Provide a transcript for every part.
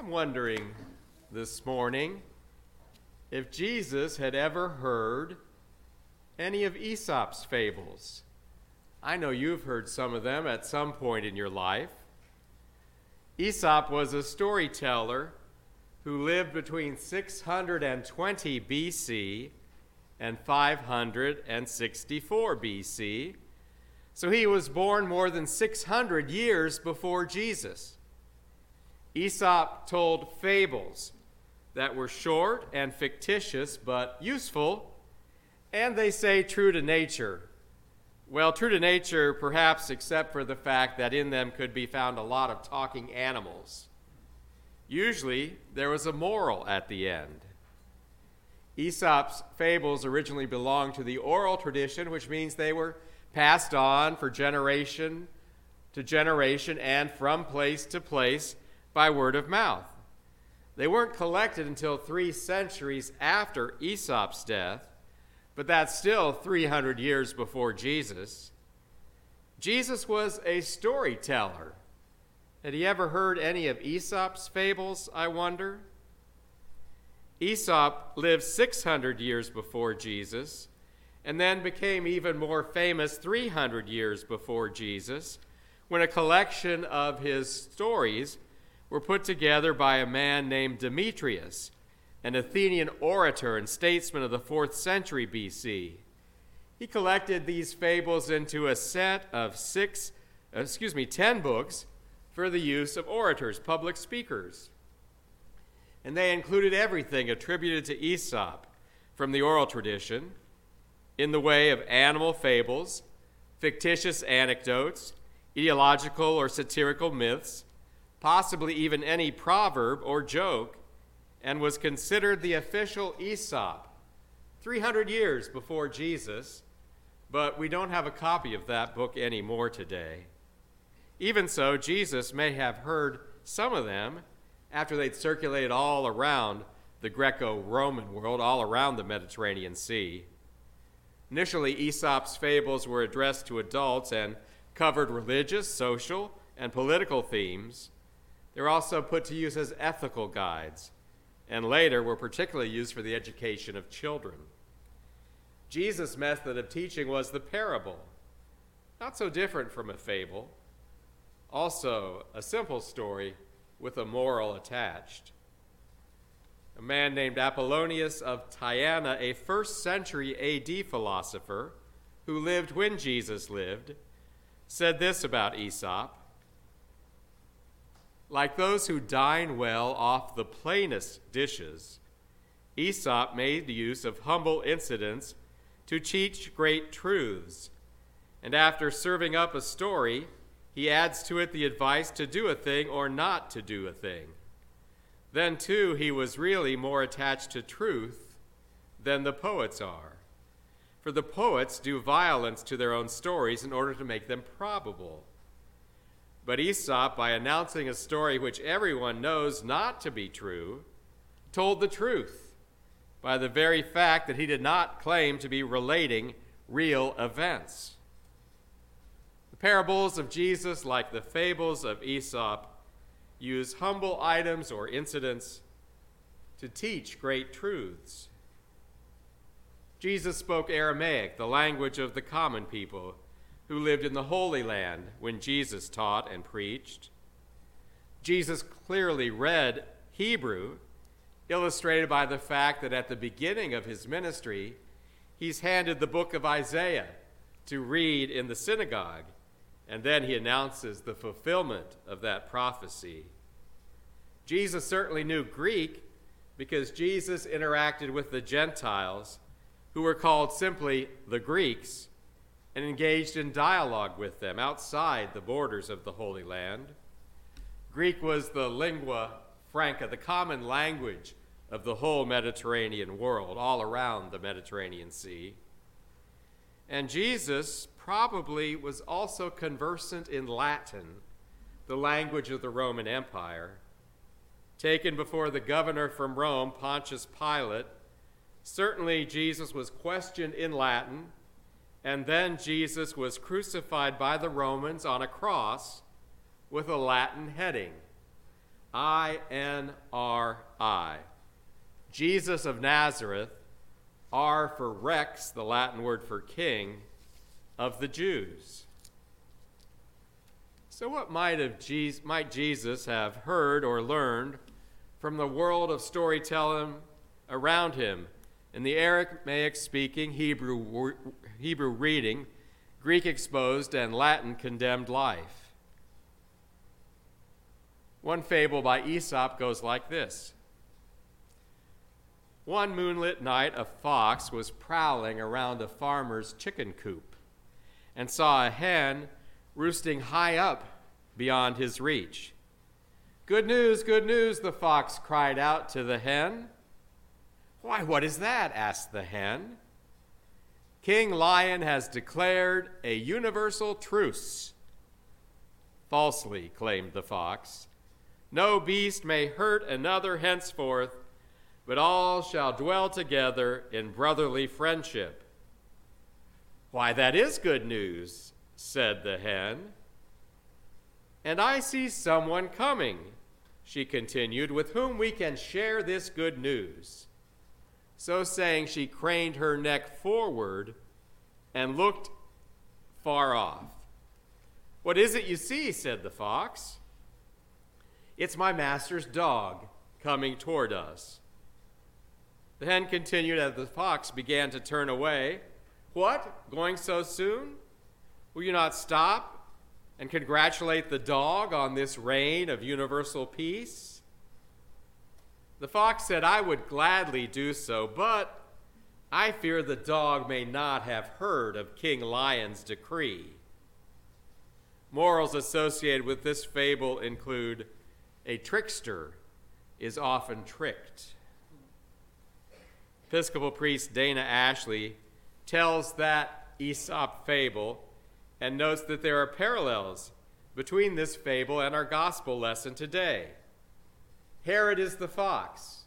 I'm wondering this morning if Jesus had ever heard any of Aesop's fables. I know you've heard some of them at some point in your life. Aesop was a storyteller who lived between 620 BC and 564 BC. So he was born more than 600 years before Jesus. Aesop told fables that were short and fictitious but useful, and they say true to nature. Well, true to nature, perhaps, except for the fact that in them could be found a lot of talking animals. Usually, there was a moral at the end. Aesop's fables originally belonged to the oral tradition, which means they were passed on for generation to generation and from place to place by word of mouth. They weren't collected until three centuries after Aesop's death, but that's still 300 years before Jesus. Jesus was a storyteller. Had he ever heard any of Aesop's fables, I wonder? Aesop lived 600 years before Jesus and then became even more famous 300 years before Jesus when a collection of his stories were put together by a man named Demetrius, an Athenian orator and statesman of the 4th century BC. He collected these fables into a set of six, excuse me, 10 books for the use of orators, public speakers. And they included everything attributed to Aesop from the oral tradition in the way of animal fables, fictitious anecdotes, ideological or satirical myths, possibly even any proverb or joke, and was considered the official Aesop 300 years before Jesus, but we don't have a copy of that book anymore today. Even so, Jesus may have heard some of them after they'd circulated all around the Greco Roman world, all around the Mediterranean Sea. Initially, Aesop's fables were addressed to adults and covered religious, social, and political themes. They were also put to use as ethical guides, and later were particularly used for the education of children. Jesus' method of teaching was the parable, not so different from a fable, also a simple story with a moral attached. A man named Apollonius of Tyana, a first century AD philosopher who lived when Jesus lived, said this about Aesop like those who dine well off the plainest dishes, Aesop made use of humble incidents to teach great truths. And after serving up a story, he adds to it the advice to do a thing or not to do a thing. Then, too, he was really more attached to truth than the poets are. For the poets do violence to their own stories in order to make them probable. But Aesop, by announcing a story which everyone knows not to be true, told the truth by the very fact that he did not claim to be relating real events. The parables of Jesus, like the fables of Aesop, use humble items or incidents to teach great truths. Jesus spoke Aramaic, the language of the common people who lived in the Holy Land when Jesus taught and preached. Jesus clearly read Hebrew, illustrated by the fact that at the beginning of his ministry, he's handed the book of Isaiah to read in the synagogue, and then he announces the fulfillment of that prophecy. Jesus certainly knew Greek because Jesus interacted with the Gentiles, who were called simply the Greeks and engaged in dialogue with them outside the borders of the Holy Land. Greek was the lingua franca, the common language of the whole Mediterranean world, all around the Mediterranean Sea. And Jesus probably was also conversant in Latin, the language of the Roman Empire. Taken before the governor from Rome, Pontius Pilate, certainly Jesus was questioned in Latin and then Jesus was crucified by the Romans on a cross with a Latin heading. I N R I. Jesus of Nazareth, R for Rex, the Latin word for king, of the Jews. So, what might, have might Jesus have heard or learned from the world of storytelling around him in the Aramaic speaking, Hebrew, Hebrew reading, Greek exposed, and Latin condemned life? One fable by Aesop goes like this One moonlit night, a fox was prowling around a farmer's chicken coop and saw a hen roosting high up beyond his reach. Good news, good news, the fox cried out to the hen. Why, what is that? asked the hen. King Lion has declared a universal truce. Falsely, claimed the fox. No beast may hurt another henceforth, but all shall dwell together in brotherly friendship. Why, that is good news, said the hen. And I see someone coming, she continued, with whom we can share this good news. So saying, she craned her neck forward and looked far off. What is it you see? said the fox. It's my master's dog coming toward us. The hen continued as the fox began to turn away. What? Going so soon? Will you not stop and congratulate the dog on this reign of universal peace? The fox said, I would gladly do so, but I fear the dog may not have heard of King Lion's decree. Morals associated with this fable include a trickster is often tricked. Episcopal priest Dana Ashley tells that Aesop fable and notes that there are parallels between this fable and our gospel lesson today. Herod is the fox,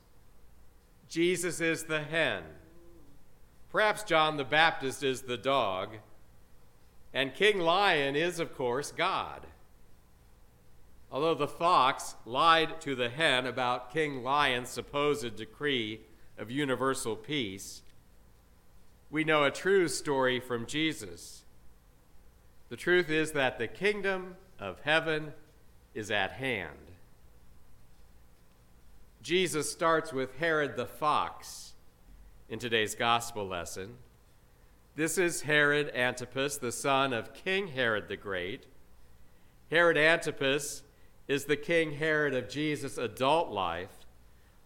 Jesus is the hen, perhaps John the Baptist is the dog, and King Lion is, of course, God. Although the fox lied to the hen about King Lion's supposed decree of universal peace, we know a true story from Jesus the truth is that the kingdom of heaven is at hand. Jesus starts with Herod the fox in today's gospel lesson. This is Herod Antipas, the son of King Herod the Great. Herod Antipas is the King Herod of Jesus' adult life,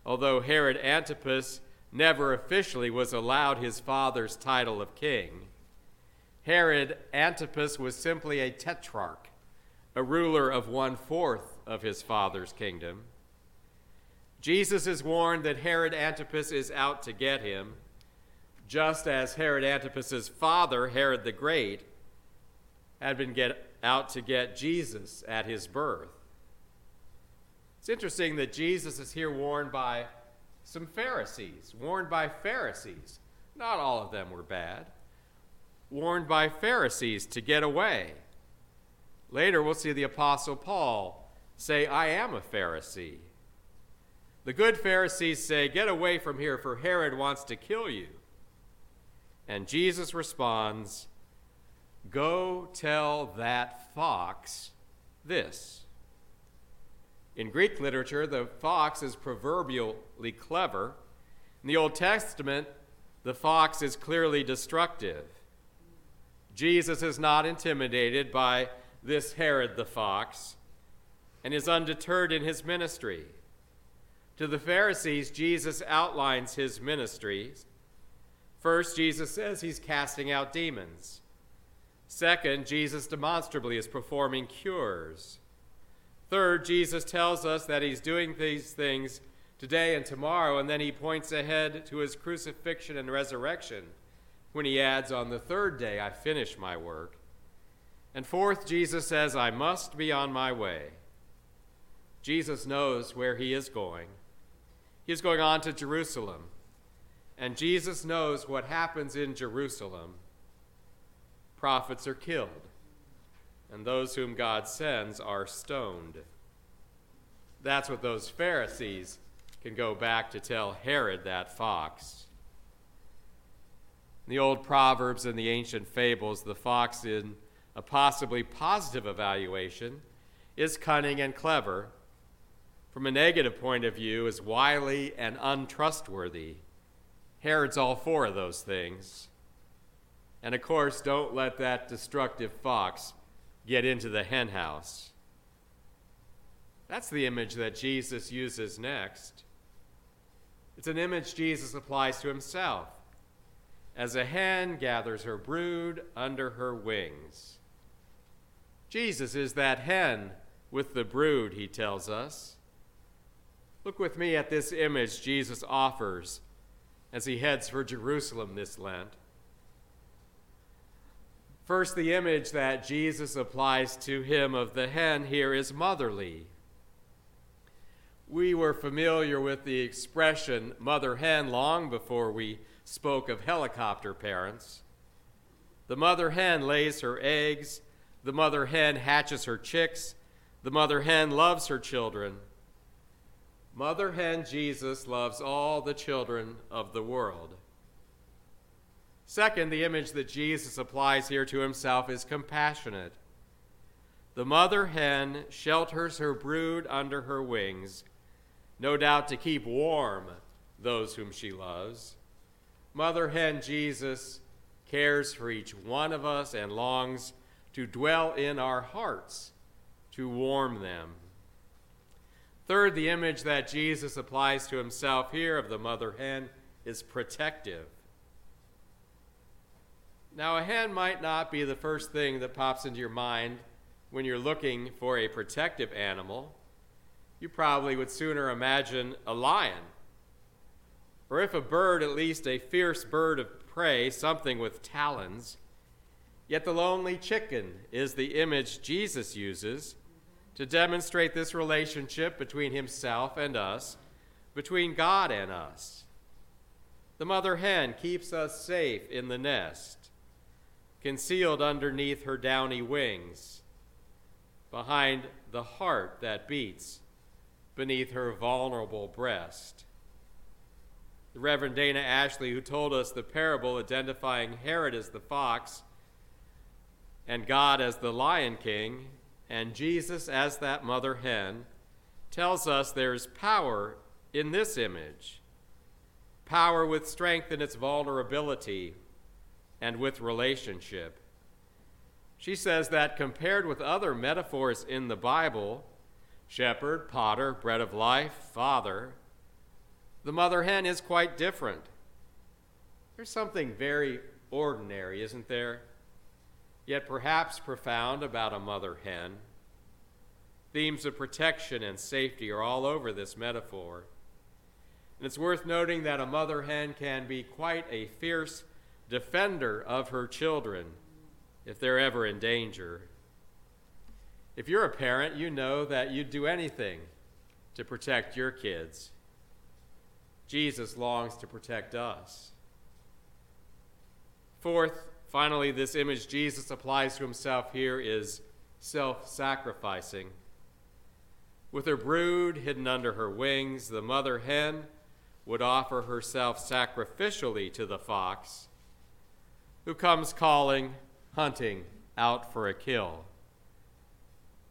although Herod Antipas never officially was allowed his father's title of king. Herod Antipas was simply a tetrarch, a ruler of one fourth of his father's kingdom. Jesus is warned that Herod Antipas is out to get him, just as Herod Antipas's father, Herod the Great, had been get out to get Jesus at his birth. It's interesting that Jesus is here warned by some Pharisees, warned by Pharisees. Not all of them were bad warned by Pharisees to get away. Later, we'll see the Apostle Paul say, I am a Pharisee. The good Pharisees say, Get away from here, for Herod wants to kill you. And Jesus responds, Go tell that fox this. In Greek literature, the fox is proverbially clever. In the Old Testament, the fox is clearly destructive. Jesus is not intimidated by this Herod the fox and is undeterred in his ministry. To the Pharisees, Jesus outlines his ministry. First, Jesus says he's casting out demons. Second, Jesus demonstrably is performing cures. Third, Jesus tells us that he's doing these things today and tomorrow, and then he points ahead to his crucifixion and resurrection when he adds, On the third day I finish my work. And fourth, Jesus says, I must be on my way. Jesus knows where he is going. He is going on to Jerusalem. And Jesus knows what happens in Jerusalem. Prophets are killed, and those whom God sends are stoned. that's what those Pharisees can go back to tell Herod that fox. In the old Proverbs and the ancient fables, the fox, in a possibly positive evaluation, is cunning and clever. From a negative point of view, is wily and untrustworthy. Herod's all four of those things. And of course, don't let that destructive fox get into the henhouse. That's the image that Jesus uses next. It's an image Jesus applies to himself. As a hen gathers her brood under her wings. Jesus is that hen with the brood, he tells us. Look with me at this image Jesus offers as he heads for Jerusalem this Lent. First, the image that Jesus applies to him of the hen here is motherly. We were familiar with the expression mother hen long before we spoke of helicopter parents. The mother hen lays her eggs, the mother hen hatches her chicks, the mother hen loves her children. Mother hen Jesus loves all the children of the world. Second, the image that Jesus applies here to himself is compassionate. The mother hen shelters her brood under her wings, no doubt to keep warm those whom she loves. Mother hen Jesus cares for each one of us and longs to dwell in our hearts to warm them. Third, the image that Jesus applies to himself here of the mother hen is protective. Now, a hen might not be the first thing that pops into your mind when you're looking for a protective animal. You probably would sooner imagine a lion. Or if a bird, at least a fierce bird of prey, something with talons. Yet the lonely chicken is the image Jesus uses to demonstrate this relationship between himself and us, between God and us. The mother hen keeps us safe in the nest concealed underneath her downy wings, behind the heart that beats beneath her vulnerable breast. The Reverend Dana Ashley, who told us the parable identifying Herod as the fox and God as the lion king and Jesus as that mother hen, tells us there is power in this image power with strength in its vulnerability and with relationship. She says that compared with other metaphors in the Bible shepherd, potter, bread of life, father the mother hen is quite different. There's something very ordinary, isn't there? Yet perhaps profound about a mother hen. Themes of protection and safety are all over this metaphor. And it's worth noting that a mother hen can be quite a fierce defender of her children if they're ever in danger. If you're a parent, you know that you'd do anything to protect your kids. Jesus longs to protect us. Fourth, finally, this image Jesus applies to himself here is self sacrificing. With her brood hidden under her wings, the mother hen would offer herself sacrificially to the fox who comes calling, hunting, out for a kill.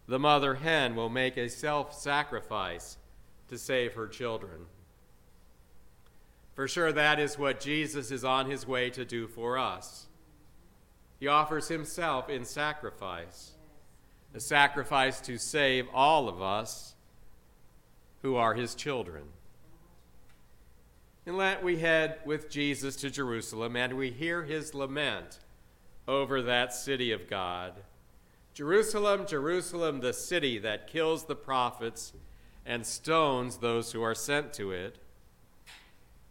The mother hen will make a self sacrifice to save her children. For sure, that is what Jesus is on his way to do for us. He offers himself in sacrifice, a sacrifice to save all of us who are his children. In Lent, we head with Jesus to Jerusalem and we hear his lament over that city of God. Jerusalem, Jerusalem, the city that kills the prophets and stones those who are sent to it.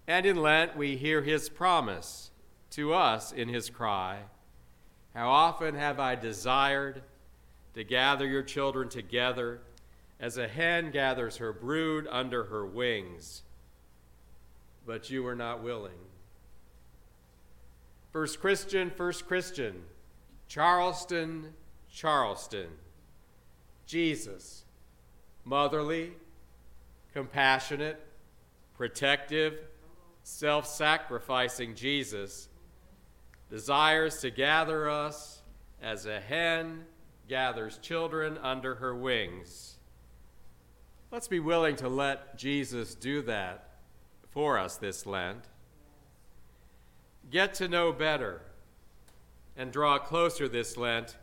And in Lent, we hear his promise to us in his cry How often have I desired to gather your children together as a hen gathers her brood under her wings but you were not willing. First Christian, First Christian, Charleston, Charleston, Jesus, motherly, compassionate, protective, self sacrificing Jesus desires to gather us as a hen gathers children under her wings. Let's be willing to let Jesus do that for us this Lent. Get to know better and draw closer this Lent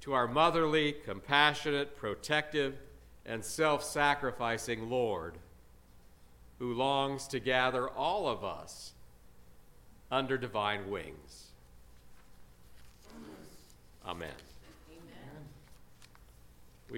to our motherly, compassionate, protective, and self sacrificing Lord, who longs to gather all of us under divine wings. Amen.